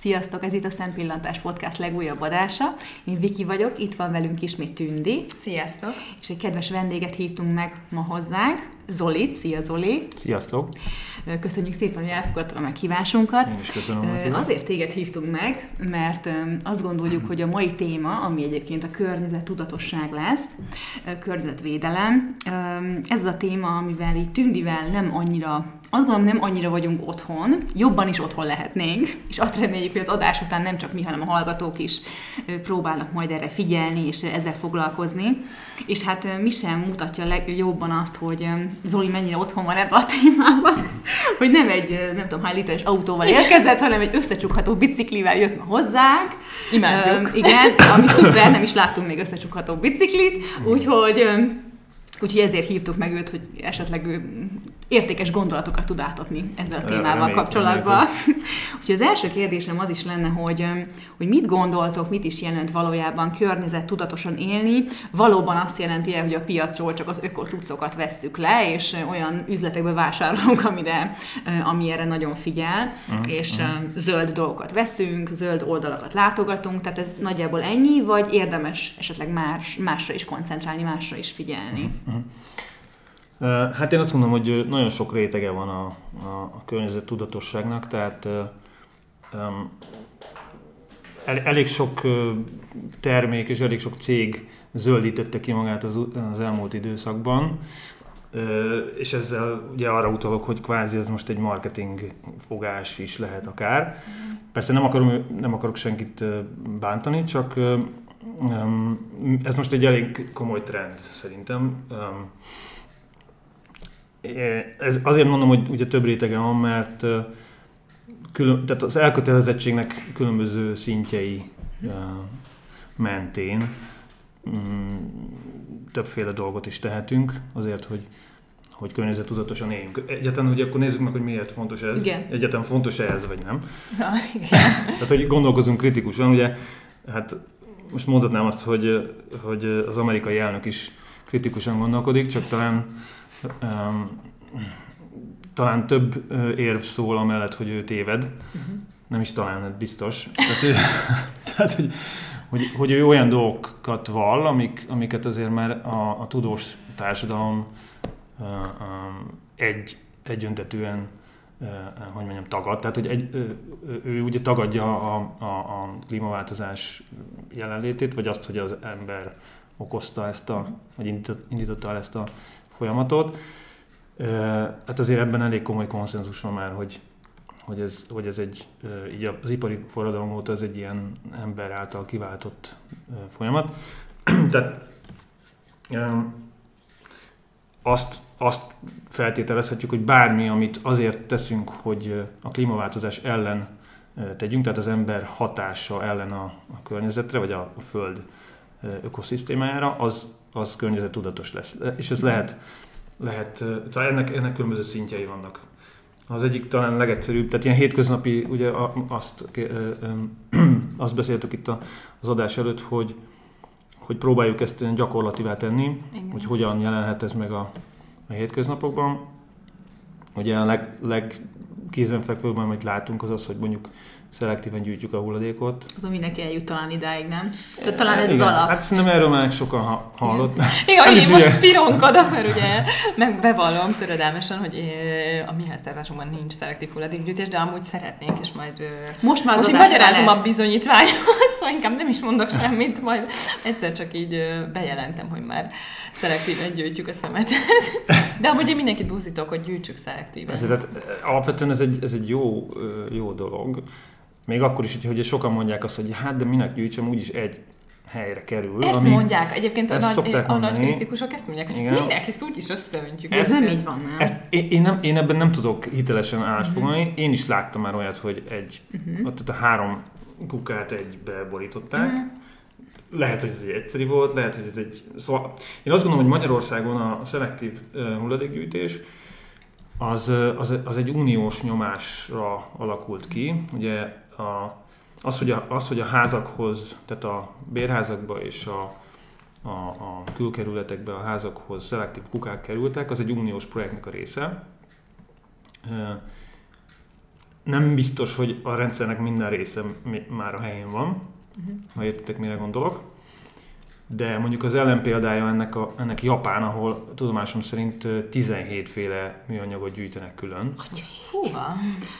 Sziasztok, ez itt a Szempillantás Podcast legújabb adása. Én Viki vagyok, itt van velünk ismét Tündi. Sziasztok! És egy kedves vendéget hívtunk meg ma hozzánk, Zolit. Szia Zoli! Sziasztok! Köszönjük szépen, hogy elfogadtad a meghívásunkat. Én is köszönöm. Azért téged hívtunk meg, mert azt gondoljuk, hogy a mai téma, ami egyébként a környezet tudatosság lesz, környezetvédelem, ez a téma, amivel így Tündivel nem annyira azt gondolom, nem annyira vagyunk otthon, jobban is otthon lehetnénk, és azt reméljük, hogy az adás után nem csak mi, hanem a hallgatók is próbálnak majd erre figyelni, és ezzel foglalkozni. És hát mi sem mutatja legjobban azt, hogy Zoli mennyire otthon van ebben a témában, hogy nem egy, nem tudom, hány literes autóval érkezett, hanem egy összecsukható biciklivel jött ma hozzánk. Imádjuk. Um, igen, ami szuper, nem is láttunk még összecsukható biciklit, úgyhogy Úgyhogy ezért hívtuk meg őt, hogy esetleg ő értékes gondolatokat tud átadni ezzel a témával remény, kapcsolatban. Úgyhogy az első kérdésem az is lenne, hogy, hogy mit gondoltok, mit is jelent valójában környezet tudatosan élni. Valóban azt jelenti hogy a piacról csak az ökocucokat vesszük le, és olyan üzletekbe vásárolunk, amire, ami erre nagyon figyel, uh-huh. és uh-huh. zöld dolgokat veszünk, zöld oldalakat látogatunk, tehát ez nagyjából ennyi, vagy érdemes esetleg más, másra is koncentrálni, másra is figyelni? Uh-huh. Hát én azt mondom, hogy nagyon sok rétege van a, a, a környezet tudatosságnak, tehát um, el, elég sok termék és elég sok cég zöldítette ki magát az, az elmúlt időszakban, és ezzel ugye arra utalok, hogy kvázi ez most egy marketing fogás is lehet akár. Persze nem, akarom, nem akarok senkit bántani, csak ez most egy elég komoly trend szerintem ez azért mondom, hogy ugye több rétege van, mert külön, tehát az elkötelezettségnek különböző szintjei mentén mm, többféle dolgot is tehetünk azért, hogy hogy környezetudatosan éljünk. Egyáltalán ugye akkor nézzük meg, hogy miért fontos ez. Igen. Egyáltalán fontos -e ez, vagy nem. Na, igen. Tehát, hogy gondolkozunk kritikusan, ugye, hát most mondhatnám azt, hogy, hogy az amerikai elnök is kritikusan gondolkodik, csak talán um, talán több érv szól amellett, hogy ő téved. Uh-huh. Nem is talán, hát biztos. Tehát, ő, tehát hogy, hogy, hogy ő olyan dolgokat vall, amik, amiket azért már a, a tudós társadalom uh, um, egy, egyöntetűen hogy mondjam, tagad. Tehát, hogy egy, ő, ugye tagadja a, a, a klímaváltozás jelenlétét, vagy azt, hogy az ember okozta ezt a, vagy indította el ezt a folyamatot. Hát azért ebben elég komoly konszenzus van már, hogy, hogy, ez, hogy ez egy, így az ipari forradalom óta ez egy ilyen ember által kiváltott folyamat. Tehát azt, azt feltételezhetjük, hogy bármi, amit azért teszünk, hogy a klímaváltozás ellen tegyünk, tehát az ember hatása ellen a, a környezetre, vagy a, a föld ökoszisztémájára, az, az környezettudatos lesz. És ez lehet, lehet tehát ennek, ennek különböző szintjei vannak. Az egyik talán legegyszerűbb, tehát ilyen hétköznapi, ugye azt, azt beszéltük itt az adás előtt, hogy, hogy próbáljuk ezt gyakorlativá tenni, Igen. hogy hogyan jelenhet ez meg a, a hétköznapokban. Ugye a leg, legkézenfekvőbb, amit látunk, az az, hogy mondjuk szelektíven gyűjtjük a hulladékot. Azon mindenki eljut talán idáig, nem? Tehát talán ez Igen. az alap. Hát szerintem erről már sokan ha- hallott. Igen, Igen én most ugye... pironkodom, mert ugye meg bevallom töredelmesen, hogy a mi háztartásunkban nincs szelektív hulladékgyűjtés, de amúgy szeretnénk, és majd... Most már az most magyarázom lesz. a bizonyítványomat, szóval inkább nem is mondok semmit, majd egyszer csak így bejelentem, hogy már szelektíven gyűjtjük a szemetet. De amúgy én mindenkit buzdítok, hogy gyűjtsük szelektíven. Ez, tehát, alapvetően ez egy, ez egy jó, jó dolog. Még akkor is, hogy sokan mondják azt, hogy hát de minek gyűjtsem, úgyis egy helyre kerül. Ezt ami, mondják. Egyébként a nagy, a nagy kritikusok ezt mondják, hogy Igen. minek, hisz úgyis összeöntjük. Ez nem így van, nem? Ezt, én, én, nem, én ebben nem tudok hitelesen állásfoglalni. Uh-huh. Én is láttam már olyat, hogy egy, uh-huh. ott a három kukát egybe borították. Uh-huh. Lehet, hogy ez egy egyszerű volt, lehet, hogy ez egy... Szóval én azt gondolom, hogy Magyarországon a szelektív hulladékgyűjtés az, az, az egy uniós nyomásra alakult ki. Ugye a, az, hogy a, az, hogy a házakhoz, tehát a bérházakba és a, a, a külkerületekbe a házakhoz szelektív kukák kerültek, az egy uniós projektnek a része. nem biztos, hogy a rendszernek minden része már a helyén van, uh-huh. ha értitek, mire gondolok. De mondjuk az ellenpéldája ennek, a, ennek Japán, ahol tudomásom szerint 17 féle műanyagot gyűjtenek külön. Húha!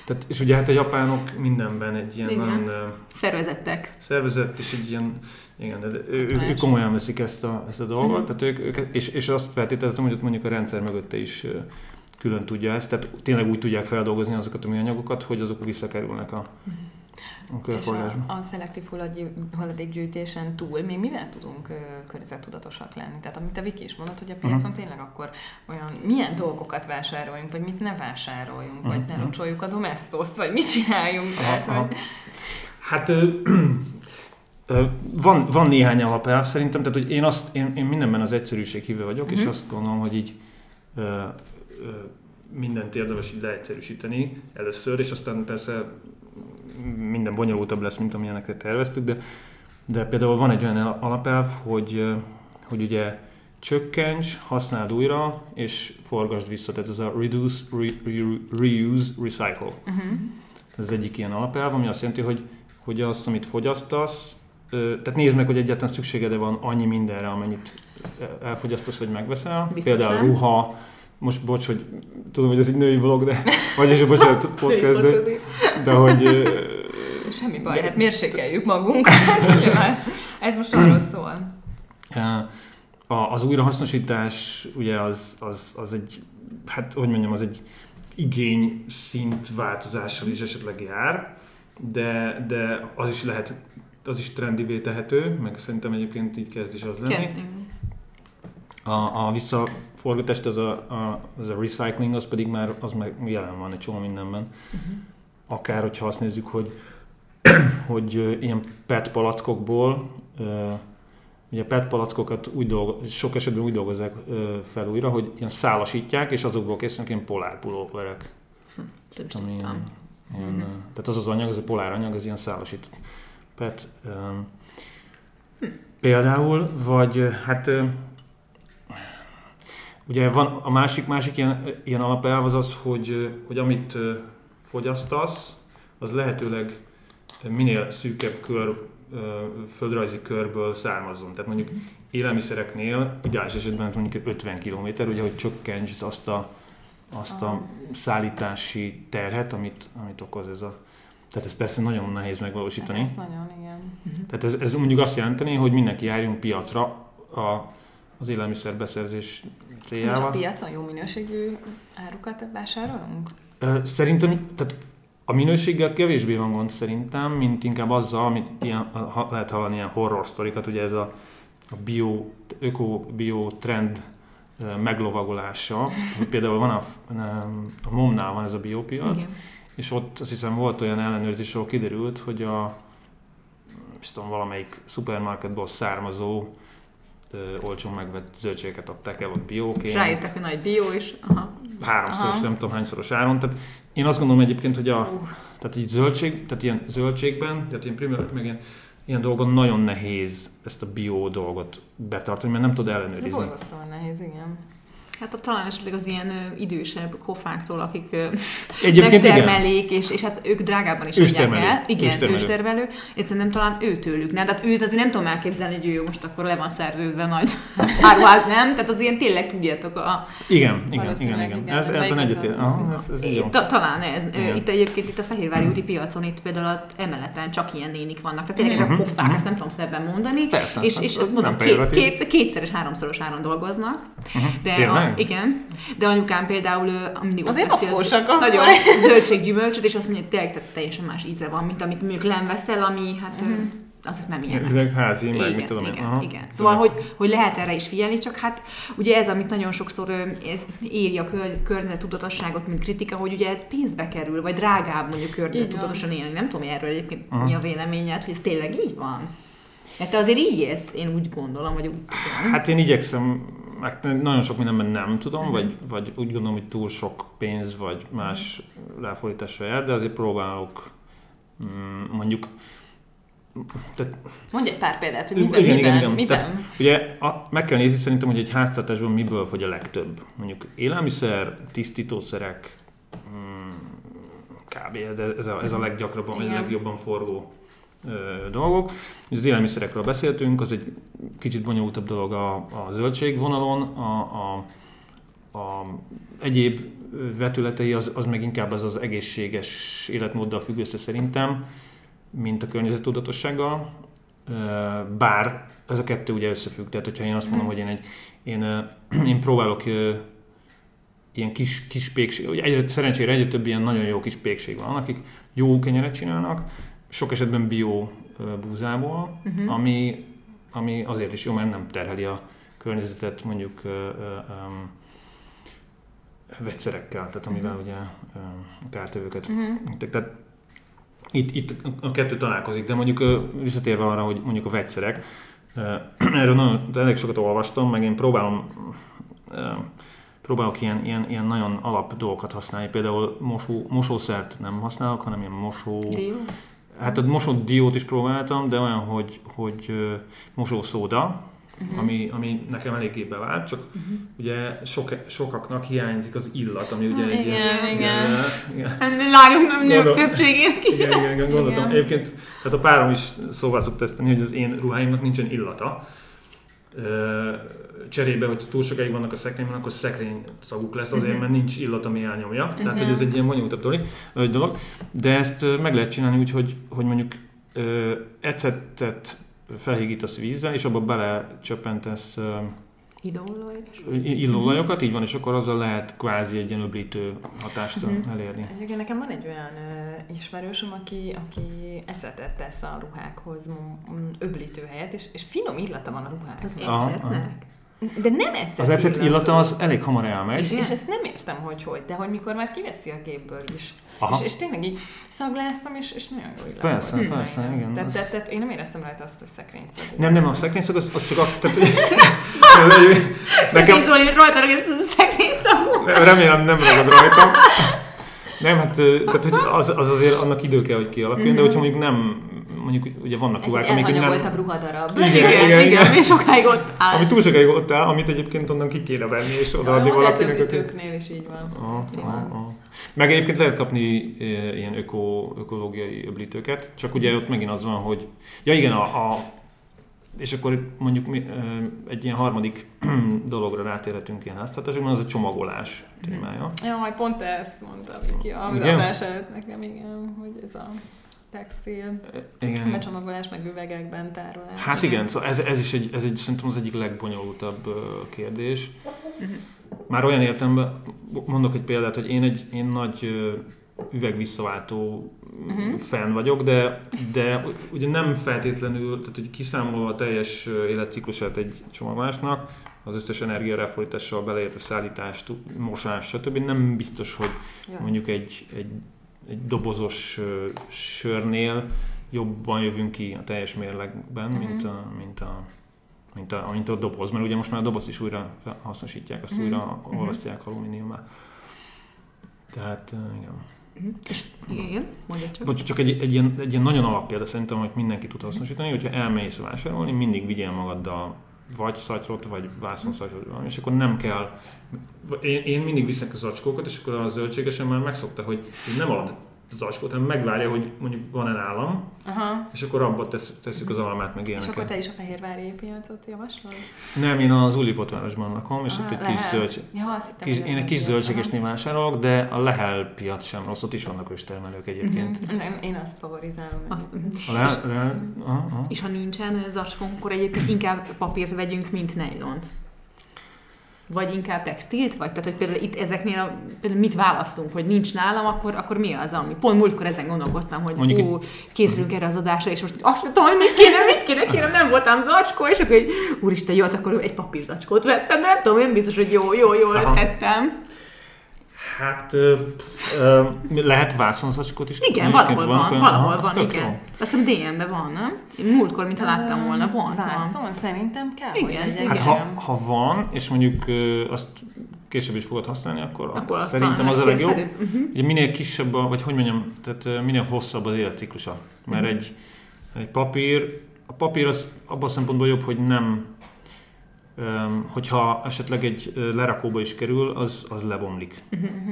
Tehát, és ugye hát a japánok mindenben egy ilyen igen. nagyon... Szervezettek. Szervezett, és egy ilyen... Igen, de ő, ő, ők komolyan veszik ezt a, ezt a dolgot, uh-huh. tehát ők, ők, és, és azt feltételezem, hogy ott mondjuk a rendszer mögötte is külön tudja ezt, tehát tényleg úgy tudják feldolgozni azokat a műanyagokat, hogy azok visszakerülnek a, a körforgásba. a, a szelektív hulladékgyűjtésen túl még mivel tudunk uh, környezettudatosak lenni? Tehát amit a Viki is mondott, hogy a piacon uh-huh. tényleg akkor olyan milyen dolgokat vásároljunk, vagy mit ne vásároljunk, uh-huh. vagy ne mhm. locsoljuk a domestoszt, vagy mit csináljunk. Aha, tehát, Vagy... Hát ö, ö, van, van néhány alapelv szerintem, tehát hogy én, azt, én, én mindenben az egyszerűség hívő vagyok, uh-huh. és azt gondolom, hogy így ö, mindent érdemes így leegyszerűsíteni először, és aztán persze minden bonyolultabb lesz, mint amilyenekre terveztük, de, de például van egy olyan alapelv, hogy, hogy ugye csökkents, használd újra, és forgasd vissza, tehát ez a reduce, re, re, reuse, recycle. Uh-huh. Ez az egyik ilyen alapelv, ami azt jelenti, hogy, hogy azt, amit fogyasztasz, tehát nézd meg, hogy egyáltalán szükséged van annyi mindenre, amennyit elfogyasztasz, vagy megveszel. Biztos Például nem? ruha, most bocs, hogy tudom, hogy ez egy női vlog, de vagyis bocsánat, podcast, de, de hogy... Semmi baj, de, hát mérsékeljük magunkat, ez most arról szól. Az újrahasznosítás ugye az, az, az egy, hát hogy mondjam, az egy igény szint változással is esetleg jár, de, de az is lehet, az is trendivé tehető, meg szerintem egyébként így kezd is az lenni. Kezd, a, a visszaforgatást, az a, a, az a recycling, az pedig már az meg jelen van egy csomó mindenben. Uh-huh. Akár, hogyha azt nézzük, hogy, hogy ilyen PET palackokból, ugye PET palackokat úgy dolgo, sok esetben úgy dolgozzák fel újra, hogy ilyen szálasítják, és azokból készülnek ilyen polárpulóverek. Hm, ami ilyen, ilyen, uh-huh. Tehát az az anyag, az a poláranyag, az ilyen szálasított PET. hm. Például, vagy hát Ugye van a másik, másik ilyen, ilyen alapelv az az, hogy, hogy amit fogyasztasz, az lehetőleg minél szűkebb kör, földrajzi körből származzon. Tehát mondjuk élelmiszereknél ideális esetben mondjuk 50 km, ugye, hogy csökkentsd azt a, azt a szállítási terhet, amit, amit okoz ez a... Tehát ez persze nagyon nehéz megvalósítani. Hát ez nagyon, igen. Tehát ez, ez mondjuk azt jelenteni, hogy mindenki járjon piacra a, az élelmiszer beszerzés céljával. a piacon jó minőségű árukat vásárolunk? Szerintem, tehát a minőséggel kevésbé van gond szerintem, mint inkább azzal, amit ilyen, ha, lehet hallani ilyen horror sztorikat, ugye ez a, a bio, öko-bio trend meglovagolása, például van a, a Momnál van ez a biopiac, Igen. és ott azt hiszem volt olyan ellenőrzés, ahol kiderült, hogy a biztos valamelyik szupermarketból származó olcsón megvett zöldségeket adták el ott bióként. És ráírták, hogy nagy bió is. Aha. Háromszoros, Aha. nem tudom hányszoros áron. Tehát én azt gondolom egyébként, hogy a, uh. tehát így zöldség, tehát ilyen zöldségben, tehát ilyen primer, meg ilyen, ilyen dolgon nagyon nehéz ezt a bió dolgot betartani, mert nem tud ellenőrizni. Ez nehéz, igen. Hát a, talán esetleg az ilyen ö, idősebb kofáktól, akik ö, megtermelik, és, és hát ők drágában is adják el. Igen, őstermelő. őstermelő. Én szerintem talán őtőlük, nem? Tehát őt azért nem tudom elképzelni, hogy ő most akkor le van szerződve nagy áruház, nem? Tehát az ilyen tényleg tudjátok a... Igen, igen, igen, igen. Ez ebben egyetért. Ez, ez Ta, talán ez. Igen. Itt egyébként itt a Fehérvári úti piacon itt például a emeleten csak ilyen nénik vannak. Tehát tényleg ezek mhm, kofák, mhm. ezt nem tudom szebben mondani. És, és mondom, két, két, kétszeres, háromszoros áron dolgoznak. Mhm. De igen. De anyukám például mindig ott veszi az nagyon zöldséggyümölcsöt, és azt mondja, hogy tényleg teljesen más íze van, mint amit mondjuk nem veszel, ami hát uh-huh. azok nem ilyen. Ezek házi, meg igen, mit tudom igen, én. igen. Szóval, hogy, hogy lehet erre is figyelni, csak hát ugye ez, amit nagyon sokszor ez éri a kör, tudatosságot, mint kritika, hogy ugye ez pénzbe kerül, vagy drágább mondjuk tudatosan élni. Nem tudom, erről egyébként uh-huh. mi a véleményed, hogy ez tényleg így van? Mert te azért így élsz, én úgy gondolom, vagy úgy tudom. Hát én igyekszem meg nagyon sok mindenben nem tudom, uh-huh. vagy, vagy úgy gondolom, hogy túl sok pénz, vagy más ráfordításra jár, de azért próbálok mm, mondjuk tehát, Mondj egy pár példát, hogy miben, igen, miben, igen, igen. miben? Tehát, ugye a, meg kell nézni szerintem, hogy egy háztartásban miből fogy a legtöbb. Mondjuk élelmiszer, tisztítószerek, mm, kb. De ez a, ez a leggyakrabban, vagy a legjobban forgó dolgok. Az élelmiszerekről beszéltünk, az egy kicsit bonyolultabb dolog a, a zöldségvonalon, a, a, a egyéb vetületei az, az meg inkább az az egészséges életmóddal függ össze szerintem, mint a környezettudatossággal. Bár ez a kettő ugye összefügg, tehát hogyha én azt mondom, hogy én, egy, én, én próbálok ilyen kis, kis pékség, ugye egyre, szerencsére egyre több ilyen nagyon jó kis pékség van, akik jó kenyeret csinálnak, sok esetben bio búzából, Uh-huh. ami, ami azért is jó, mert nem terheli a környezetet mondjuk ö, vegyszerekkel, tehát amivel ugye ö, kártevőket Uh-huh. tehát itt, itt a kettő találkozik, de mondjuk visszatérve arra, hogy mondjuk a vegyszerek, erről nagyon, elég sokat olvastam, meg én próbálom próbálok ilyen, ilyen, ilyen nagyon alap dolgokat használni, például mosó, mosószert nem használok, hanem ilyen mosó... Dió. Hát a mosó diót is próbáltam, de olyan, hogy, hogy mosószóda, Mhm. ami, ami nekem eléggé bevált, csak Uh-huh. ugye sok, sokaknak hiányzik az illat, ami ugye Ah, egy igen, ilyen, igen. ilyen, Lányok, nem nők Gondolom. többségének. igen, igen, igen, gondoltam. Igen. Egyébként, hát a párom is szóval szokta ezt tenni, hogy az én ruháimnak nincsen illata. Cserébe, hogy túl sokáig vannak a szekrényben, akkor szekrény szaguk lesz azért, Mhm. mert nincs illat, ami elnyomja. Tehát, Mhm. hogy ez egy ilyen bonyolultabb dolog, dolog. De ezt meg lehet csinálni úgy, hogy, hogy mondjuk ö, ecetet felhígítasz vízzel, és abba belecsöppentesz ö, illóolajokat, így van, és akkor azzal lehet kvázi egy ilyen öblítő hatást Mhm. elérni. Egyébként nekem van egy olyan ö, ismerősöm, aki, aki ecetet tesz a ruhákhoz öblítő helyet, és, és finom illata van a Az ruháknak. Aha, ecetnek. De nem ecet Az ecet illata az elég hamar elmegy. És, Igen? és ezt nem értem, hogy hogy, de hogy mikor már kiveszi a gépből is. Aha. És, és tényleg így szagláztam, és, és nagyon jó illat Persze, volt. persze, Nagyon. igen, Tehát, tehát, tehát, én nem éreztem rajta azt, hogy szekrényszagú. Nem, nem, a szekrényszag az, az csak a... Tehát, nekem. Zoli rajta ragad ezt a szekrény szagú. remélem nem ragad rajtam. Nem, hát tehát, hogy az, az azért annak idő kell, hogy kialakuljon, de hogyha mondjuk nem, mondjuk ugye vannak ruhák, amik nem... elhanyagoltabb ruhadarab. Igen, Igen, igen, igen, igen. sokáig ott áll. Ami túl sokáig ott áll, amit egyébként onnan ki kéne venni, és odaadni Ja, ez valakinek. aki- öblítőknél is így van. Aha. Meg egyébként lehet kapni e, ilyen öko, ökológiai öblítőket, csak ugye ott megint az van, hogy ja igen, a, a és akkor mondjuk mi, e, egy ilyen harmadik dologra rátérhetünk ilyen háztartásokban, az a csomagolás témája. Jaj, pont ezt mondta Viki az Igen? adás előtt nekem, igen, hogy ez a textil Igen. becsomagolás, meg üvegekben tárolás. Hát igen, szóval ez, ez is egy, ez egy, szerintem az egyik legbonyolultabb kérdés. Mhm. Már olyan értelemben, mondok egy példát, hogy én egy én nagy üvegvisszaváltó Mhm. fan vagyok, de, de ugye nem feltétlenül, tehát hogy kiszámolva a teljes életciklusát egy csomagolásnak, az összes energia ráfordítással beleértve szállítást, mosás, stb. nem biztos, hogy Ja. mondjuk egy, egy, egy dobozos sörnél jobban jövünk ki a teljes mérlegben, Mhm. mint, a, mint, a, mint, a, mint a doboz, mert ugye most már a dobozt is újra hasznosítják, azt Mhm. újra Mhm. olvasztják alumíniumá. Tehát, igen. Mhm. És igen, mondja csak. Bocs, csak egy, egy, ilyen, egy ilyen nagyon alappélda szerintem, hogy mindenki tud hasznosítani, hogyha elmész vásárolni, mindig vigyél magaddal vagy szatyrot, vagy vászonszatyrot, és akkor nem kell. Én, én mindig viszek a zacskókat, és akkor a zöldségesen már megszokta, hogy hogy nem ad zacskót, hanem megvárja, hogy mondjuk van-e nálam, Aha. és akkor abba tesz, tesszük az almát, meg És akkor ilyeneket. te is a Fehérvári piacot javaslod? Nem, én az Ulipotvárosban lakom, és ott Aha, egy kis Lehel. zöldség. Ja, azt hittem, Kis, én egy kis zöldségesnél vásárolok, de a Lehel piac sem rossz, ott is vannak őstermelők egyébként. Mhm. Nem, én azt favorizálom. Azt, mhm. A Lehel, Lehel, aha, aha. És ha nincsen zacskónk, akkor egyébként inkább papírt vegyünk, mint nejlont. Vagy inkább textilt, vagy tehát, hogy például itt ezeknél, a, például mit választunk, hogy nincs nálam, akkor, akkor mi az, ami... Pont múltkor ezen gondolkoztam, hogy Mondjuk ú, készülünk erre az adásra, és most azt tudom, hogy mit kéne, mit kéne, kéne, nem voltam zacskó, és akkor egy, úristen, jó, hát akkor egy papírzacskót vettem, de nem tudom, én biztos, hogy jó, jó, jól tettem. Hát ö, ö, lehet vászonzacskót is Igen, valahol van, olyan- valahol Aha, van, igen. jó. Azt hiszem DM-ben van, nem? Múltkor, mintha láttam volna, van, van. Vászon, szerintem kell, hogy Igen, legyen. Hát ha, ha van, és mondjuk ö, azt később is fogod használni, akkor, Akkor azt szerintem az a legjobb. Ugye minél kisebb, a, vagy hogy mondjam, tehát minél hosszabb az életciklusa. Mert Mhm. egy, egy papír, a papír az abban a szempontból jobb, hogy nem, hogyha esetleg egy lerakóba is kerül, az, az lebomlik. Mhm.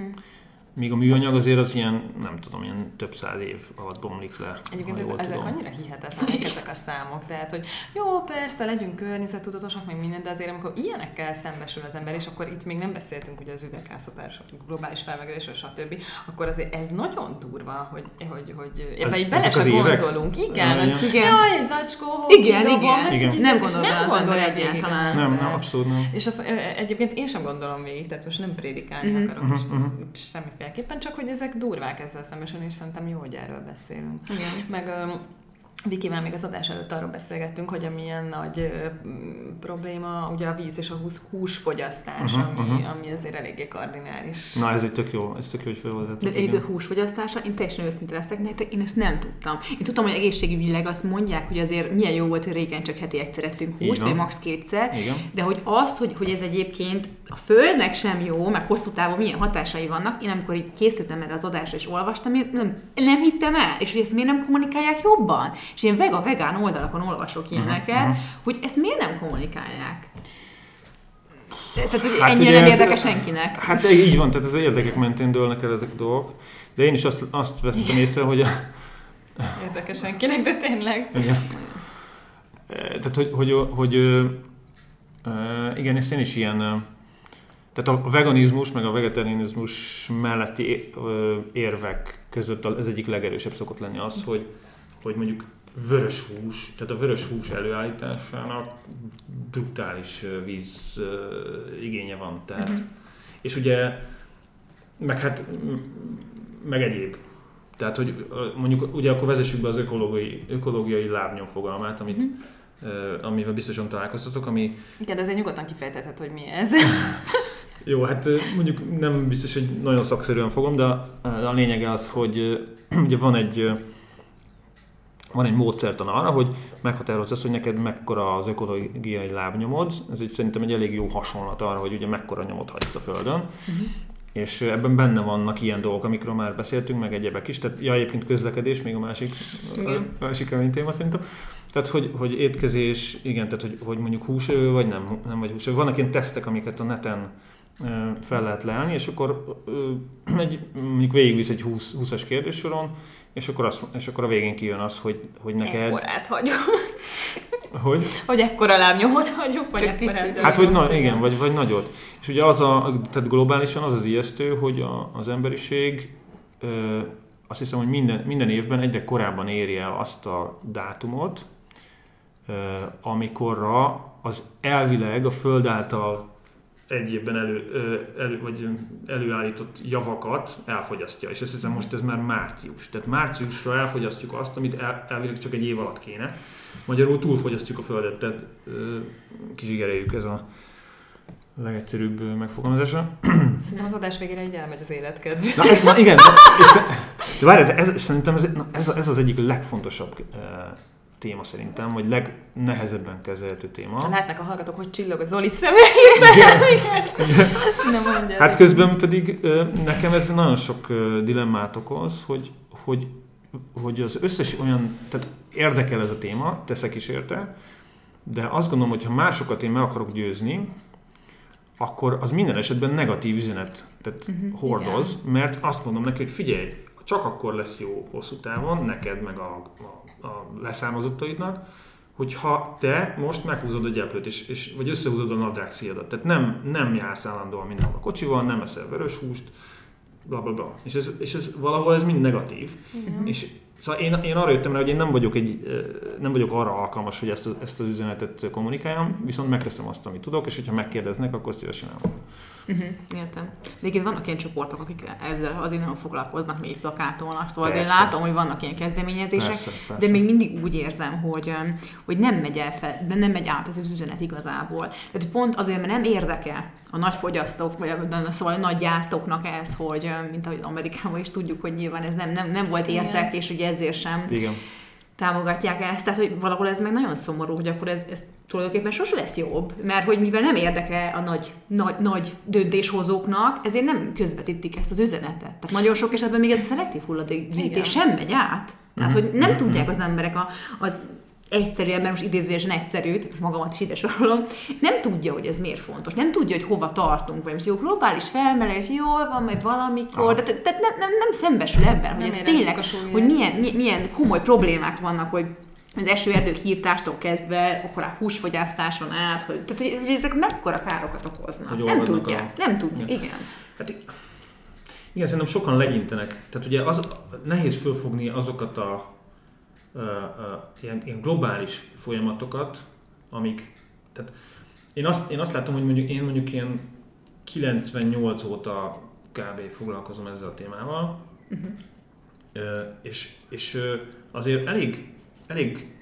Míg a műanyag azért az ilyen, nem tudom, ilyen több száz év alatt bomlik le. Egyébként ez, ezek tudom. annyira hihetetlenek ezek a számok. Tehát, hogy jó, persze, legyünk környezetudatosak, meg minden, de azért amikor ilyenekkel szembesül az ember, és akkor itt még nem beszéltünk ugye az üvegházhatás, globális felmelegedésről, stb., akkor azért ez nagyon durva, hogy, hogy, hogy ebbe így bele se gondolunk. Igen, hogy igen. jaj, zacskó, igen, igen, igen. Nem gondol nem az ember egyáltalán. Nem, nem, abszolút nem. És azt egyébként én sem gondolom végig, tehát most nem prédikálni mm-hmm. akarok, mm-hmm. Semmiféleképpen, csak hogy ezek durvák ezzel szembesen, és szerintem jó, hogy erről beszélünk. Igen. Meg Vikivel még az adás előtt arról beszélgettünk, hogy amilyen nagy ö, probléma ugye a víz és a hús, húsfogyasztás, uh-huh, ami, uh-huh. ami azért eléggé kardinális. Na ez egy tök jó, ez tök jó, hogy felhozzátjuk. De egy húsfogyasztása, én teljesen őszinte leszek nektek, én ezt nem tudtam. Én tudtam, hogy egészségügyileg azt mondják, hogy azért milyen jó volt, hogy régen csak heti egyszer ettünk húst, vagy max. kétszer, Igen. de hogy azt, hogy, hogy ez egyébként a földnek sem jó, meg hosszú távon milyen hatásai vannak, én amikor itt készültem erre az adásra és olvastam, én nem, nem hittem el, és hogy ezt miért nem kommunikálják jobban és én vega vegán oldalakon olvasok mhm, ilyeneket, uh-huh. hogy ezt miért nem kommunikálják? Tehát, hogy hát ennyire nem érdekel senkinek. Hát így van, tehát ez az érdekek mentén dőlnek el ezek a dolgok. De én is azt, azt vettem észre, hogy... A... Érdekel senkinek, de tényleg. Igen. Tehát, hogy, hogy, hogy, hogy igen, ezt én is ilyen... Tehát a veganizmus, meg a vegetarianizmus melletti érvek között az egyik legerősebb szokott lenni az, hogy, hogy mondjuk vörös hús, tehát a vörös hús előállításának brutális víz igénye van. Tehát, uh-huh. És ugye, meg hát, meg egyéb. Tehát, hogy mondjuk ugye akkor vezessük be az ökológiai, ökológiai lábnyom fogalmát, amit uh-huh. amivel biztosan találkoztatok, ami... Igen, de ezért nyugodtan kifejtethet, hogy mi ez. Jó, hát mondjuk nem biztos, hogy nagyon szakszerűen fogom, de a lényege az, hogy ugye van egy van egy módszertan arra, hogy meghatározza azt, hogy neked mekkora az ökológiai lábnyomod. Ez egy szerintem egy elég jó hasonlat arra, hogy ugye mekkora nyomot hagysz a Földön. Uh-huh. És ebben benne vannak ilyen dolgok, amikről már beszéltünk, meg egyebek is. Tehát ja, egyébként közlekedés, még a másik, a másik kemény téma szerintem. Tehát, hogy, hogy étkezés, igen, tehát, hogy, hogy mondjuk húsevő, vagy nem, nem vagy húsevő. Vannak ilyen tesztek, amiket a neten fel lehet leállni, és akkor egy, mondjuk végigvisz egy 20, 20-as kérdéssoron, és akkor, az, és akkor a végén kijön az, hogy, hogy neked... Ekkorát hagyok. Hogy? Hogy ekkora lábnyomot hagyok, vagy ekkorát. Hát, vagy na, igen, vagy, vagy nagyot. És ugye az a, tehát globálisan az az ijesztő, hogy a, az emberiség ö, azt hiszem, hogy minden, minden évben egyre korábban érje el azt a dátumot, ö, amikorra az elvileg a Föld által egy évben elő, elő, vagy előállított javakat elfogyasztja. És azt hiszem most ez már március. Tehát márciusra elfogyasztjuk azt, amit el, elvileg csak egy év alatt kéne. Magyarul túlfogyasztjuk a Földet, tehát kizsigereljük ez a legegyszerűbb megfogalmazása. Szerintem az adás végére így elmegy az életkedv. Na, ez, na igen, és, de várj, ez, szerintem ez, na, ez, ez az egyik legfontosabb téma szerintem, vagy legnehezebben kezelhető téma. Látnak a hallgatók, hogy csillog a Zoli szemeiben. hát közben pedig nekem ez nagyon sok dilemmát okoz, hogy, hogy, hogy az összes olyan, tehát érdekel ez a téma, teszek is érte, de azt gondolom, hogy ha másokat én meg akarok győzni, akkor az minden esetben negatív üzenet tehát uh-huh, hordoz, igen. mert azt mondom neki, hogy figyelj, csak akkor lesz jó hosszú távon, neked meg a, a a leszármazottaidnak, hogyha te most meghúzod a gyeplőt, és, és, vagy összehúzod a nadrágszíjadat. Tehát nem, nem jársz állandóan mindenhol a kocsival, nem eszel vörös húst, bla bla bla. És ez, és ez valahol ez mind negatív. Uh-huh. És Szóval én, én arra jöttem rá, hogy én nem vagyok, egy, nem vagyok arra alkalmas, hogy ezt, ezt az üzenetet kommunikáljon, viszont megteszem azt, amit tudok, és hogyha megkérdeznek, akkor szívesen elmondom. Uh-huh, értem. De igen, vannak ilyen csoportok, akik ezzel azért nem foglalkoznak, még plakátolnak, szóval persze. azért látom, hogy vannak ilyen kezdeményezések, persze, persze. de még mindig úgy érzem, hogy, hogy nem megy el fel, de nem megy át ez az üzenet igazából. Tehát pont azért, mert nem érdekel a nagy fogyasztók, vagy a, szóval a nagy gyártóknak ez, hogy mint ahogy Amerikában is tudjuk, hogy nyilván ez nem, nem, nem volt értek, és ugye ezért sem Igen. Támogatják ezt. Tehát, hogy valahol ez meg nagyon szomorú, hogy akkor ez, ez tulajdonképpen sose lesz jobb, mert hogy mivel nem érdekel a nagy, nagy, nagy döntéshozóknak, ezért nem közvetítik ezt az üzenetet. Tehát nagyon sok esetben még ez a szelektív hulladékgyűjtés sem megy át. Tehát, hogy nem tudják az emberek a, az egyszerűen, mert most idézőjesen egyszerű, tehát most magamat is ide sorolom, nem tudja, hogy ez miért fontos, nem tudja, hogy hova tartunk, vagy most jó, globális felmelés, jól van, majd valamikor, de tehát nem, nem, nem szembesül ebben, hogy Nem ez tényleg, hogy milyen, milyen, komoly problémák vannak, hogy az esőerdők hírtástól kezdve, akkor a húsfogyasztáson át, hogy, tehát, hogy, hogy ezek mekkora károkat okoznak. Hogy nem tudják, a- nem tudják, Igen. igen. Hát igen, szerintem sokan legyintenek. Tehát ugye az, nehéz fölfogni azokat a, ilyen, ilyen globális folyamatokat, amik, tehát én azt, én azt látom, hogy mondjuk én mondjuk ilyen 98 óta kb. foglalkozom ezzel a témával, Uh-huh. Ö, és, és azért elég, elég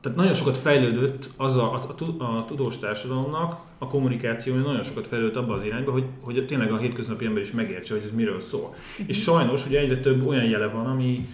tehát nagyon sokat fejlődött az a, a, a, a tudós társadalomnak, a kommunikációja nagyon sokat fejlődött abba az irányba, hogy, hogy tényleg a hétköznapi ember is megértse, hogy ez miről szól. És sajnos ugye egyre több olyan jele van, ami,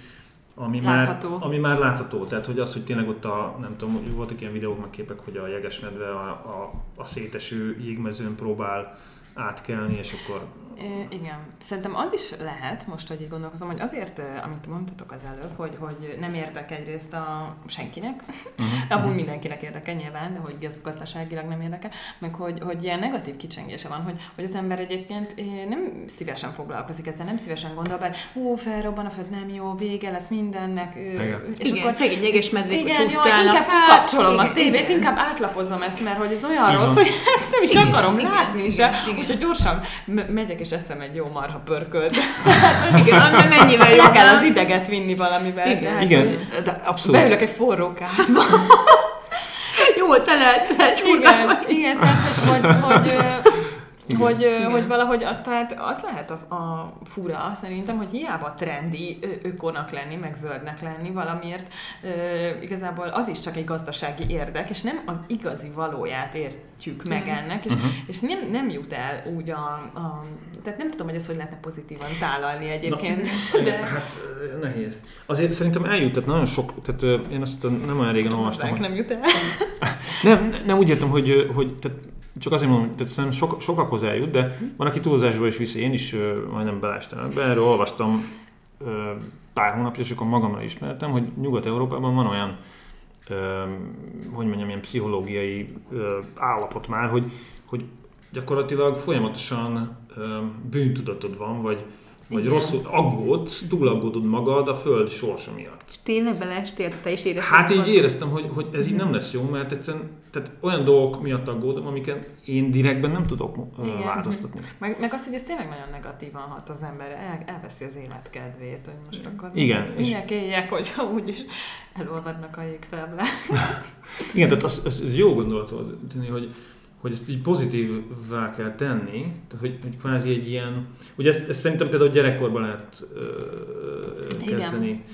ami Látható. már, ami már látható. Tehát, hogy az, hogy tényleg ott a, nem tudom, voltak ilyen videók, meg képek, hogy a jegesmedve a, a, a széteső jégmezőn próbál átkelni, és akkor É, igen. Szerintem az is lehet, most, hogy így gondolkozom, hogy azért, amit mondtatok az előbb, hogy, hogy nem érdek egyrészt a senkinek, uh-huh. amúgy mindenkinek érdekel nyilván, de hogy gaz- gazdaságilag nem érdekel, meg hogy, hogy ilyen negatív kicsengése van, hogy, hogy az ember egyébként nem szívesen foglalkozik ezzel, nem szívesen gondol be, hú, felrobban a föld, nem jó, vége lesz mindennek. Igen. És igen, akkor szegény jegesmedvék, hogy igen, jó, inkább Hát, kikapcsolom a igen, tévét, igen. inkább átlapozom ezt, mert hogy ez olyan Igen. rossz, hogy ezt nem is Igen, akarom igen, látni se. Úgyhogy gyorsan megyek és eszem egy jó marha pörkölt. Igen, annál mennyivel Le jobb. kell az ideget vinni valamivel. Igen. tehát, Igen, de abszolút. Beülök egy forró kádba. Jó, tele, tele Igen, igen, tehát hogy, hogy, hogy, Igen. hogy, Igen. hogy valahogy, a, tehát az lehet a, a fura szerintem, hogy hiába trendi ökonak lenni, meg zöldnek lenni valamiért, ö, igazából az is csak egy gazdasági érdek, és nem az igazi valóját értjük meg Igen. ennek, és, Uh-huh. és nem, nem jut el úgy a, a, tehát nem tudom, hogy ezt hogy lehetne pozitívan tálalni egyébként. Na, de- Hát nehéz. Azért szerintem eljut, tehát nagyon sok, tehát én azt nem olyan régen olvastam, hogy nem jut el. Nem, nem úgy értem, hogy, hogy tehát csak azért mondom, tehát szerintem sok, sokakhoz eljut, de van, aki túlzásba is viszi. Én is ö, majdnem belástam ebbe. Erről olvastam ö, pár hónapja, és akkor magamra ismertem, hogy Nyugat-Európában van olyan, ö, hogy mondjam, ilyen pszichológiai ö, állapot már, hogy, hogy gyakorlatilag folyamatosan ö, bűntudatod van, vagy, vagy Igen. rosszul aggódsz, túl aggódod magad a föld sorsa miatt. Tényleg beleestél, te is érezted. Hát így magad? éreztem, hogy, hogy ez így nem lesz jó, mert egyszerűen tehát olyan dolgok miatt aggódom, amiket én direktben nem tudok Igen. változtatni. Meg, meg azt, hogy ez tényleg nagyon negatívan hat az emberre, el, elveszi az élet kedvét, hogy most akkor Igen, minek, és- éljek, hogyha úgyis elolvadnak a jégtáblák. Igen, tehát az, az, az jó gondolat hogy, hogy ezt így pozitívvá kell tenni, hogy, hogy kvázi egy ilyen, ugye ezt, ezt szerintem például gyerekkorban lehet ö, Igen. kezdeni.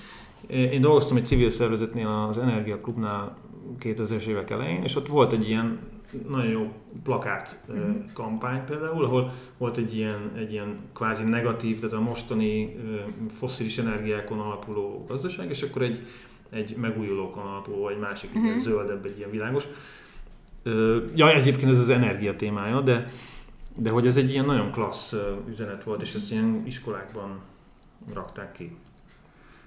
Én dolgoztam egy civil szervezetnél, az Energiaklubnál 2000-es évek elején, és ott volt egy ilyen nagyon jó plakát ö, Mhm. kampány például, ahol volt egy ilyen, egy ilyen kvázi negatív, tehát a mostani ö, fosszilis energiákon alapuló gazdaság, és akkor egy, egy megújulókon alapuló, egy másik, egy ilyen Mhm. zöldebb, egy ilyen világos. Ja, egyébként ez az energia témája, de, de hogy ez egy ilyen nagyon klassz üzenet volt, és ezt ilyen iskolákban rakták ki.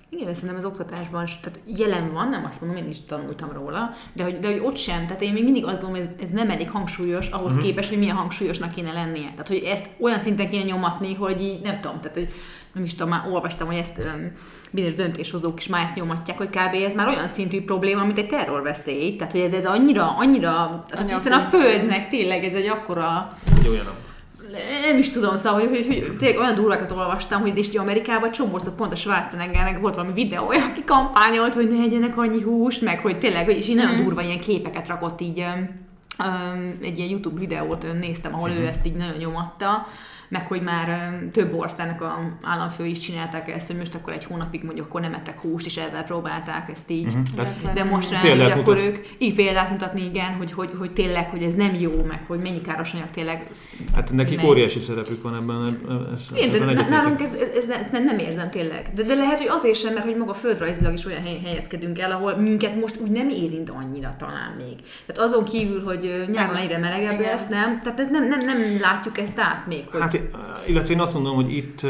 Igen, de szerintem az oktatásban tehát jelen van, nem azt mondom, én is tanultam róla, de hogy, de hogy ott sem, tehát én még mindig azt gondolom, ez, ez nem elég hangsúlyos ahhoz Mhm. képest, hogy milyen hangsúlyosnak kéne lennie. Tehát, hogy ezt olyan szinten kéne nyomatni, hogy így nem tudom, tehát, hogy nem is tudom, már olvastam, hogy ezt um, bizonyos döntéshozók is már ezt nyomatják, hogy kb. ez már olyan szintű probléma, mint egy terrorveszély. Tehát, hogy ez, ez annyira, annyira, tehát hiszen a Földnek tényleg ez egy akkora Egy olyan nem is tudom, szóval, hogy, hogy, hogy tényleg olyan durvákat olvastam, hogy és Amerikában csomószor pont a Schwarzeneggernek volt valami videója, aki kampányolt, hogy ne egyenek annyi húst, meg hogy tényleg, és így nagyon Mhm. durva ilyen képeket rakott így, egy ilyen YouTube videót néztem, ahol ő ezt így nagyon nyomatta, meg hogy már több országnak a államfő is csinálták ezt, hogy most akkor egy hónapig mondjuk akkor nem ettek húst, és ebben próbálták ezt így. Uh-huh. Tehát, De most rá, hogy akkor ők így példát mutatni, igen, hogy, hogy, hogy tényleg, hogy ez nem jó, meg hogy mennyi káros anyag tényleg hát nekik megy. óriási szerepük van ebben. Igen, de ebben egyetértek. nálunk ez, ez, ez, ez nem, nem érzem tényleg. De, de lehet, hogy azért sem, mert hogy maga földrajzilag is olyan hely, helyezkedünk el, ahol minket most úgy nem érint annyira talán még. Tehát azon kívül, hogy ö, nyáron egyre melegebb Igen. lesz, nem? Tehát nem, nem, nem látjuk ezt át még. Hogy... Hát, illetve én azt gondolom, hogy itt,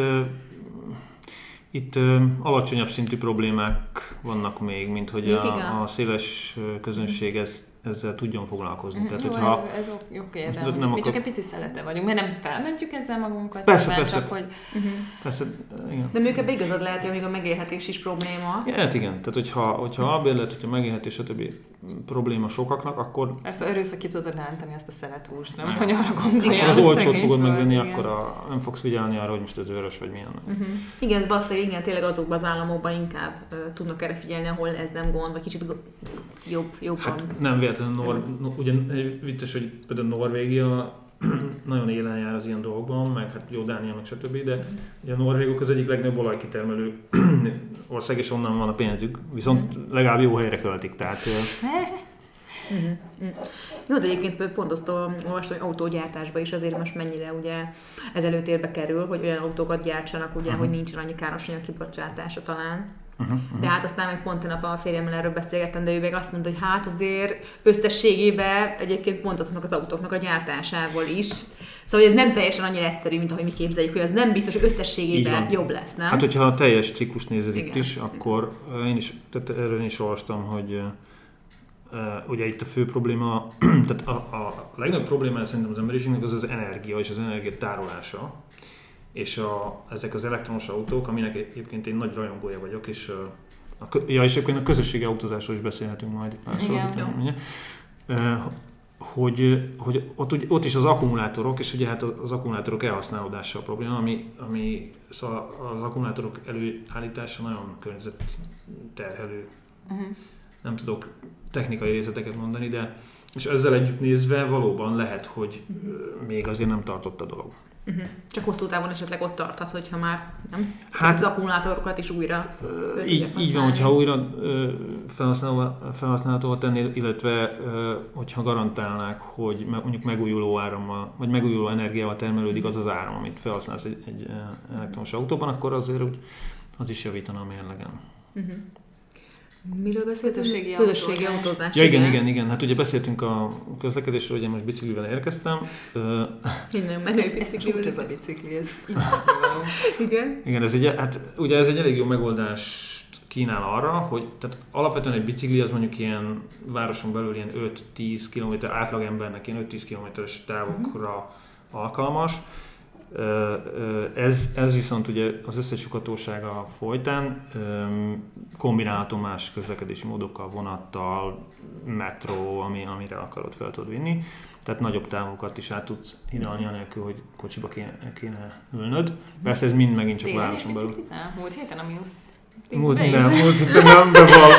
Itt ö, alacsonyabb szintű problémák vannak még, mint hogy a, a széles közönség ezt, ezzel tudjon foglalkozni. Mhm. Tehát, Jó, hogyha, ez, ez jó kérdés. nem mi akar- csak egy pici szelete vagyunk, mert nem felmentjük ezzel magunkat, Persze, nyilván persze. csak hogy Uh-huh. persze, igen. De mondjuk ebbe igazad lehet, hogy amíg a megélhetés is probléma. Ja, hát igen, tehát hogyha, hogyha albérlet, hogyha megélhetés, stb. probléma sokaknak, akkor persze először ki tudod rántani azt a szelethúst, nem? Nem. Hogy arra gondolja Igen, az a olcsót fogod megvenni, igen. akkor a, nem fogsz figyelni arra, hogy most ez vörös vagy milyen. Uh-huh. Igen, ez bassza, igen, tényleg azokban az államokban inkább uh, tudnak erre figyelni, ahol ez nem gond, vagy kicsit jobb, jobban. Hát nem véletlenül, Nor- no, ugye vicces, hogy például Norvégia nagyon élen jár az ilyen dolgokban, meg hát jó Dánia, meg stb. De ugye a norvégok az egyik legnagyobb olajkitermelő ország, és onnan van a pénzük, viszont legalább jó helyre költik, tehát Uh-huh. Uh-huh. Jó, de egyébként pont azt olvastam, hogy autógyártásban is azért most mennyire ugye ez előtérbe kerül, hogy olyan autókat gyártsanak, ugye, Aha. hogy nincsen annyi károsanyag kibocsátása talán. Uh-huh, De hát aztán meg pont a a férjemmel erről beszélgettem, de ő meg azt mondta, hogy hát azért összességében egyébként pont azoknak az autóknak a gyártásával is. Szóval hogy ez nem teljesen annyira egyszerű, mint ahogy mi képzeljük, hogy az nem biztos, hogy összességében jobb lesz, nem? Hát, hogyha a teljes ciklus nézed itt is, akkor ö, én is, tehát erről én is olvastam, hogy ö, ugye itt a fő probléma, tehát a, a legnagyobb problémája szerintem az emberiségnek az az energia és az energia tárolása. És a, ezek az elektromos autók, aminek egyébként én nagy rajongója vagyok, és a, ja, és egyébként a közösségi autózásról is beszélhetünk majd. Igen. hogy, hogy ott, ott is az akkumulátorok, és ugye hát az, akkumulátorok elhasználódása a probléma, ami, ami szóval az akkumulátorok előállítása nagyon környezetterhelő. Uh-huh. Nem tudok technikai részleteket mondani, de és ezzel együtt nézve valóban lehet, hogy még azért nem tartott a dolog. Uh-huh. Csak hosszú távon esetleg ott tarthat, hogyha már nem? Hát- az akkumulátorokat is újra Ö, Így, így van, hogyha újra ö, felhasználó- felhasználhatóvá tenni, illetve ö, hogyha garantálnák, hogy mondjuk megújuló árammal, vagy megújuló energiával termelődik az az áram, amit felhasználsz egy, egy elektromos autóban, akkor azért úgy, az is javítana a mérlegen. Uh-huh. Miről beszéltünk? Közösségi Közösségi autózás. autózás. Ja, igen, igen, igen. Hát ugye beszéltünk a közlekedésről, hogy én most biciklivel érkeztem. Minden menő Ez, ez biciklivel. csúcs ez a bicikli, ez. Igen. Igen, ez egy, hát ugye ez egy elég jó megoldást kínál arra, hogy tehát alapvetően egy bicikli az mondjuk ilyen városon belül ilyen 5-10 km átlagembernek ilyen 5-10 kilométeres távokra alkalmas. Ez, ez viszont ugye az összecsukhatósága folytán kombinálható más közlekedési módokkal, vonattal, metró, ami, amire akarod fel tudod vinni. Tehát nagyobb távokat is át tudsz hidalni, anélkül, hogy kocsiba kéne, kéne ülnöd. Persze ez mind megint csak Tényleg városon belül. Múlt héten a mínusz Múlt, nem, múlt héten nem, bevall,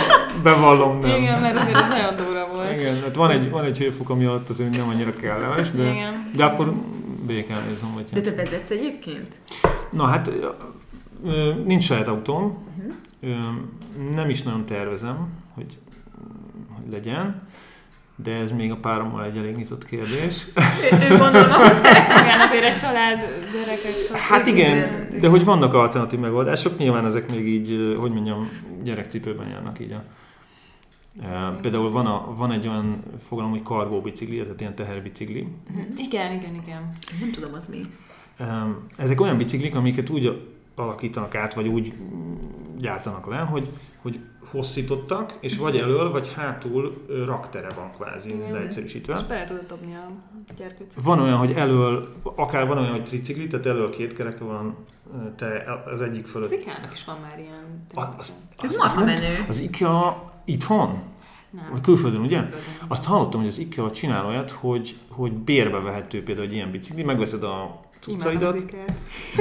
bevallom, nem. Igen, mert azért ez nagyon durva volt. Igen, hát van egy, van egy hőfok, ami alatt azért nem annyira kellemes, de, Igen. de akkor nézem, hogy... De te vezetsz egyébként? Na hát, nincs saját autóm, Uh-huh. nem is nagyon tervezem, hogy, hogy legyen, de ez még a párommal egy elég nyitott kérdés. Ő, ő gondolom ahhoz Igen, azért egy család, gyerekek, sok. Hát igen, Igen. de hogy vannak alternatív megoldások, nyilván ezek még így, hogy mondjam, gyerekcipőben járnak így a Például van, a, van egy olyan fogalom, hogy kargó bicikli, tehát ilyen teherbicikli. Mhm. Igen, igen, igen. Nem tudom, az mi. Ezek olyan biciklik, amiket úgy alakítanak át, vagy úgy gyártanak le, hogy, hogy hosszítottak, és vagy elől, vagy hátul raktere van kvázi, Igen. leegyszerűsítve. És bele tudod dobni a gyerkőcet. Van olyan, hogy elől, akár van olyan, hogy tricikli, tehát elől két kereke van, te az egyik Az fölött. IKEA-nak is van már ilyen. Az- Ez az- marha az nem- menő. Az IKEA itthon? Nem. Vagy külföldön, ugye? Külföldön. Azt hallottam, hogy az IKEA csinál olyat, hogy, hogy bérbe vehető például egy ilyen bicikli, megveszed a cuccaidat,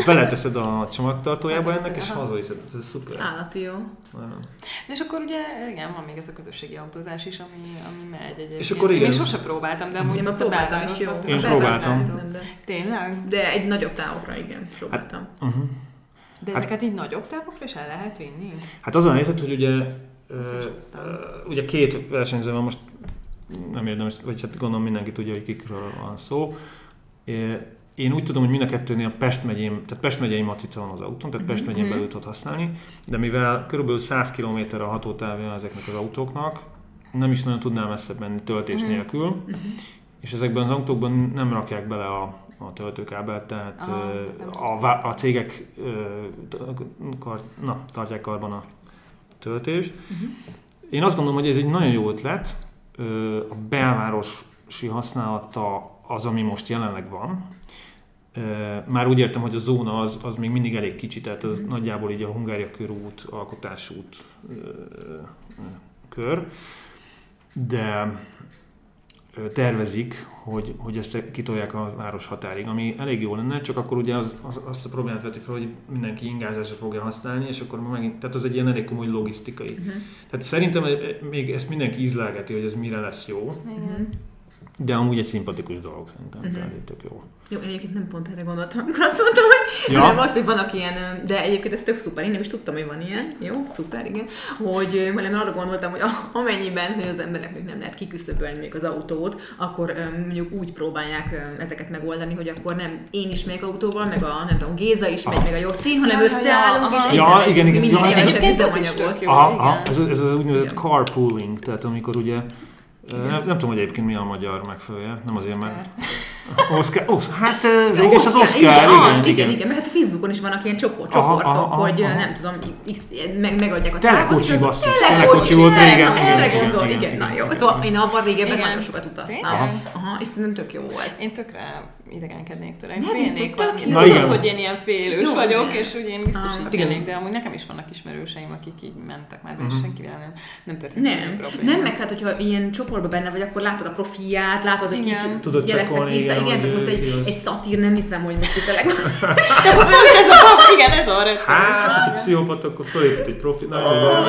beleteszed a csomagtartójába Hazaviszed, ennek, és hazaviszed. Ez szuper. Állati jó. Nagyon. És akkor ugye, igen, van még ez a közösségi autózás is, ami, ami megy egyébként. És akkor Én igen. még sose próbáltam, de amúgy Én próbáltam is, jó. Én próbáltam. Nem, de, Tényleg? de egy nagyobb távokra, igen, próbáltam. Uh-huh. De Hát- ezeket így nagyobb távokra is el lehet vinni? Hát az a helyzet, hogy ugye, ö, ugye két versenyző van most, nem érdemes, vagy hát gondolom mindenki tudja, hogy kikről van szó. Én úgy tudom, hogy mind a kettőnél Pest megyém, tehát Pest megyei matrica van az autón, tehát Pest megyén Mhm. belül tud használni, de mivel körülbelül 100 km a hatótávja ezeknek az autóknak, nem is nagyon tudnám messzebb menni töltés Mhm. nélkül, Mhm. és ezekben az autókban nem rakják bele a, a töltőkábelt, tehát a, vá- a cégek na, tartják karban a töltést. Mhm. Én azt gondolom, hogy ez egy nagyon jó ötlet. A belvárosi használata az, ami most jelenleg van. Már úgy értem, hogy a zóna az, az még mindig elég kicsi, tehát az nagyjából így a Hungária körút, alkotásút kör. De tervezik, hogy, hogy ezt kitolják a város határig, ami elég jó lenne, csak akkor ugye az, az, azt a problémát veti fel, hogy mindenki ingázásra fogja használni, és akkor megint, tehát az egy ilyen elég komoly logisztikai. Mhm. Tehát szerintem még ezt mindenki ízlelgeti, hogy ez mire lesz jó, Igen. De amúgy egy szimpatikus dolog szerintem, Mhm. tehát tök jó. Jó, én egyébként nem pont erre gondoltam, amikor azt mondtam, hogy Ja. nem az, hogy vannak ilyen, de egyébként ez tök szuper, én nem is tudtam, hogy van ilyen, jó, szuper, igen, hogy mert arra gondoltam, hogy amennyiben, hogy az embereknek nem lehet kiküszöbölni még az autót, akkor mondjuk úgy próbálják ezeket megoldani, hogy akkor nem én is megyek autóval, meg a, nem tudom, Géza is megy, meg a Jóci, hanem Ja, ja, összeállunk, ja, és Ja, megyünk, igen, igen. minél Ja, ez ez üzemanyagot. tök jó. Aha, igen. aha, ez, ez az úgynevezett Igen. carpooling, tehát amikor ugye nem, nem tudom, hogy egyébként mi a magyar megfelelője, nem azért, mert Oscar, Oscar, hát is az Oscar, igen, igen, az, igen, igen, igen, mert hát a Facebookon is vannak ilyen csoport, Aha, csoportok, aha, aha, hogy aha. nem tudom, meg, megadják a Telekocsi távot, és az- basszus, telekocsi, volt régen, na, igen, Erre igen, gondol, igen, igen, igen, na jó. Szóval én abban régebben Igen. nagyon sokat utaztam. Aha, és szerintem tök jó volt. Én tökre idegenkednék tőle. Én Nem, félnék valami. Na Tudod, igen. hogy én ilyen félős Jó, vagyok, igen. és ugye én biztos, Ah. hogy Igen. félnék, de amúgy nekem is vannak ismerőseim, akik így mentek már, és Mhm. senkivel nem, nem történt Nem, probléma. nem, meg hát, hogyha ilyen csoportban benne vagy, akkor látod a profiát, látod, hogy Igen. kik Tudod jeleztek vissza. igen, Igen, most egy, egy szatír nem hiszem, hogy most itt a. De ez a igen, ez a. Hát, hogyha pszichopata, akkor fölépít egy profi. Na,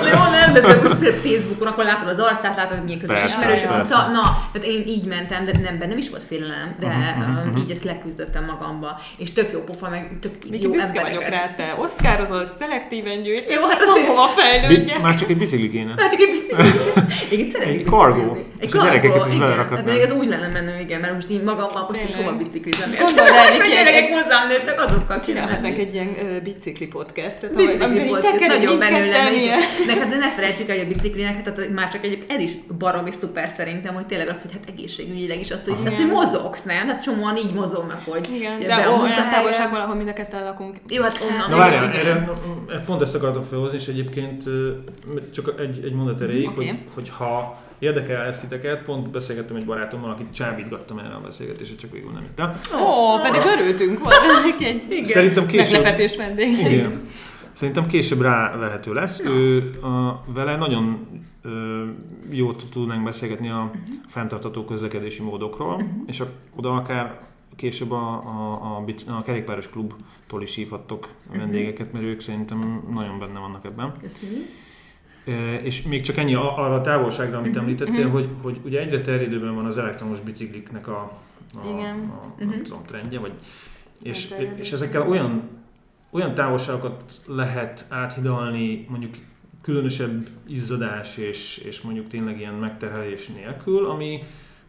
De nem, de, de most Facebookon, akkor látod az arcát, látod, hogy milyen közös Persze, ismerős van. persze. Szóval, na, én így mentem, de nem, bennem is volt félelem, de Mhm, mhm. így ezt leküzdöttem magamba. És tök jó pofa, meg tök Miki, jó büszke vagyok rád, te oszkározol, szelektíven gyűjtesz, Jó, hát hát azért- hova fejlődjek. Már csak egy bicikli kéne. Hát csak egy bicikli. Én szeretnék Egy cargo. biciklizni. Egy És a gyerekeket is igen. Hát még ez úgy lenne menő, igen, mert most így magammal most így hova biciklizem. A Viki, gyerekek egy- hozzám nőttek, azokkal csinálhatnánk egy ilyen bicikli podcastet, Bicikli podcast, nagyon menő lenne. igen. Meg hát de ne felejtsük el, hogy a biciklinek, hát már csak egy, ez is baromi szuper szerintem, hogy tényleg az, hogy hát egészségügyileg is az, hogy, Igen. az, hogy mozogsz, nem? Hát csomóan így mozognak, hogy Igen, be de ó, olyan távolságban, ahol mind a ketten lakunk. Jó, hát onnan. Na várjál, erre, pont ezt akartam felhozni, és egyébként csak egy, egy mondat erejéig, Oké. hogy, hogy ha érdekel ezt titeket, pont beszélgettem egy barátommal, akit csábítgattam erre a beszélgetésre, csak végül nem itt. Ó, pedig örültünk volna egy Igen. Szerintem később... meglepetés vendég. Igen. Szerintem később rávehető lesz. Ő a, vele nagyon ö, jót tudnánk beszélgetni a fenntartató közlekedési módokról, és a, oda akár később a, a, a, a kerékpáros klubtól is hívhattok vendégeket, mert ők szerintem nagyon benne vannak ebben. Köszönjük. E, És még csak ennyi a- arra a távolságra, amit Mhm, említettél, mhm. hogy, hogy ugye egyre terjedőben van az elektromos bicikliknek a, a, Igen. a nem Mhm. tudom, trendje, vagy, és, Elterjedése. és ezekkel olyan, olyan távolságokat lehet áthidalni mondjuk különösebb izzadás és, és mondjuk tényleg ilyen megterhelés nélkül, ami,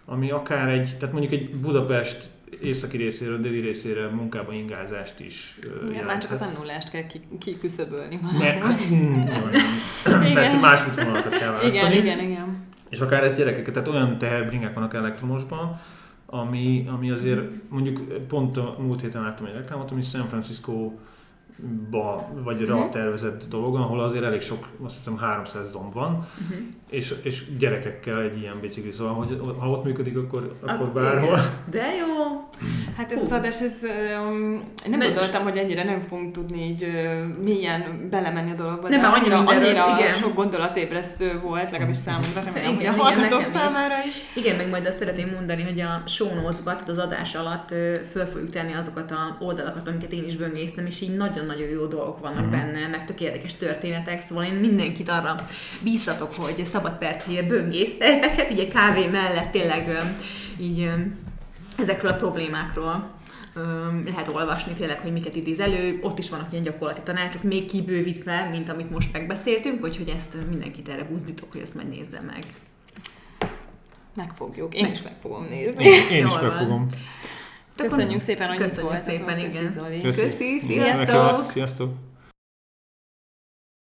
ami akár egy, tehát mondjuk egy Budapest északi részéről, déli részére munkába ingázást is Igen, már csak az annullást kell ki- kiküszöbölni. Ne, hát. Igen. Persze más útvonalakat kell választani. Igen, igen, igen. És akár ez gyerekeket, tehát olyan teherbringák vannak elektromosban, ami, ami azért mondjuk pont a múlt héten láttam egy reklámot, ami San Francisco ba, vagy rá Mhm. tervezett dolog, ahol azért elég sok, azt hiszem 300 domb van, Mhm. és, és gyerekekkel egy ilyen bicikli, szóval hogy ha ott működik, akkor, akkor bárhol. De jó. Hát ez az adás, ez, um, nem De- gondoltam, hogy ennyire nem fogunk tudni így uh, milyen belemenni a dologba. Nem, de mert annyi annyira, annyira igen. sok gondolatébresztő volt, legalábbis számomra, remélem, hogy a Igen, igen, hallgatók nekem is. számára is. Igen, meg majd azt szeretném mondani, hogy a show notes-ba, tehát az adás alatt ö, föl fogjuk tenni azokat a oldalakat, amiket én is böngésztem, és így nagyon-nagyon jó dolgok vannak Mhm. benne, meg tök érdekes történetek, szóval én mindenkit arra bíztatok, hogy szabad percéért böngész ezeket, így egy kávé mellett tényleg így ezekről a problémákról lehet olvasni tényleg, hogy miket idéz elő, ott is vannak ilyen gyakorlati tanácsok, még kibővítve, mint amit most megbeszéltünk, úgyhogy ezt mindenkit erre buzdítok, hogy ezt majd nézze meg. Megfogjuk. Én Meg- is meg fogom nézni. Én, én is megfogom. Köszönjük szépen, hogy Köszönjük szépen, Köszi, igen. Zoli. Köszi. Köszi, sziasztok! Sziasztok!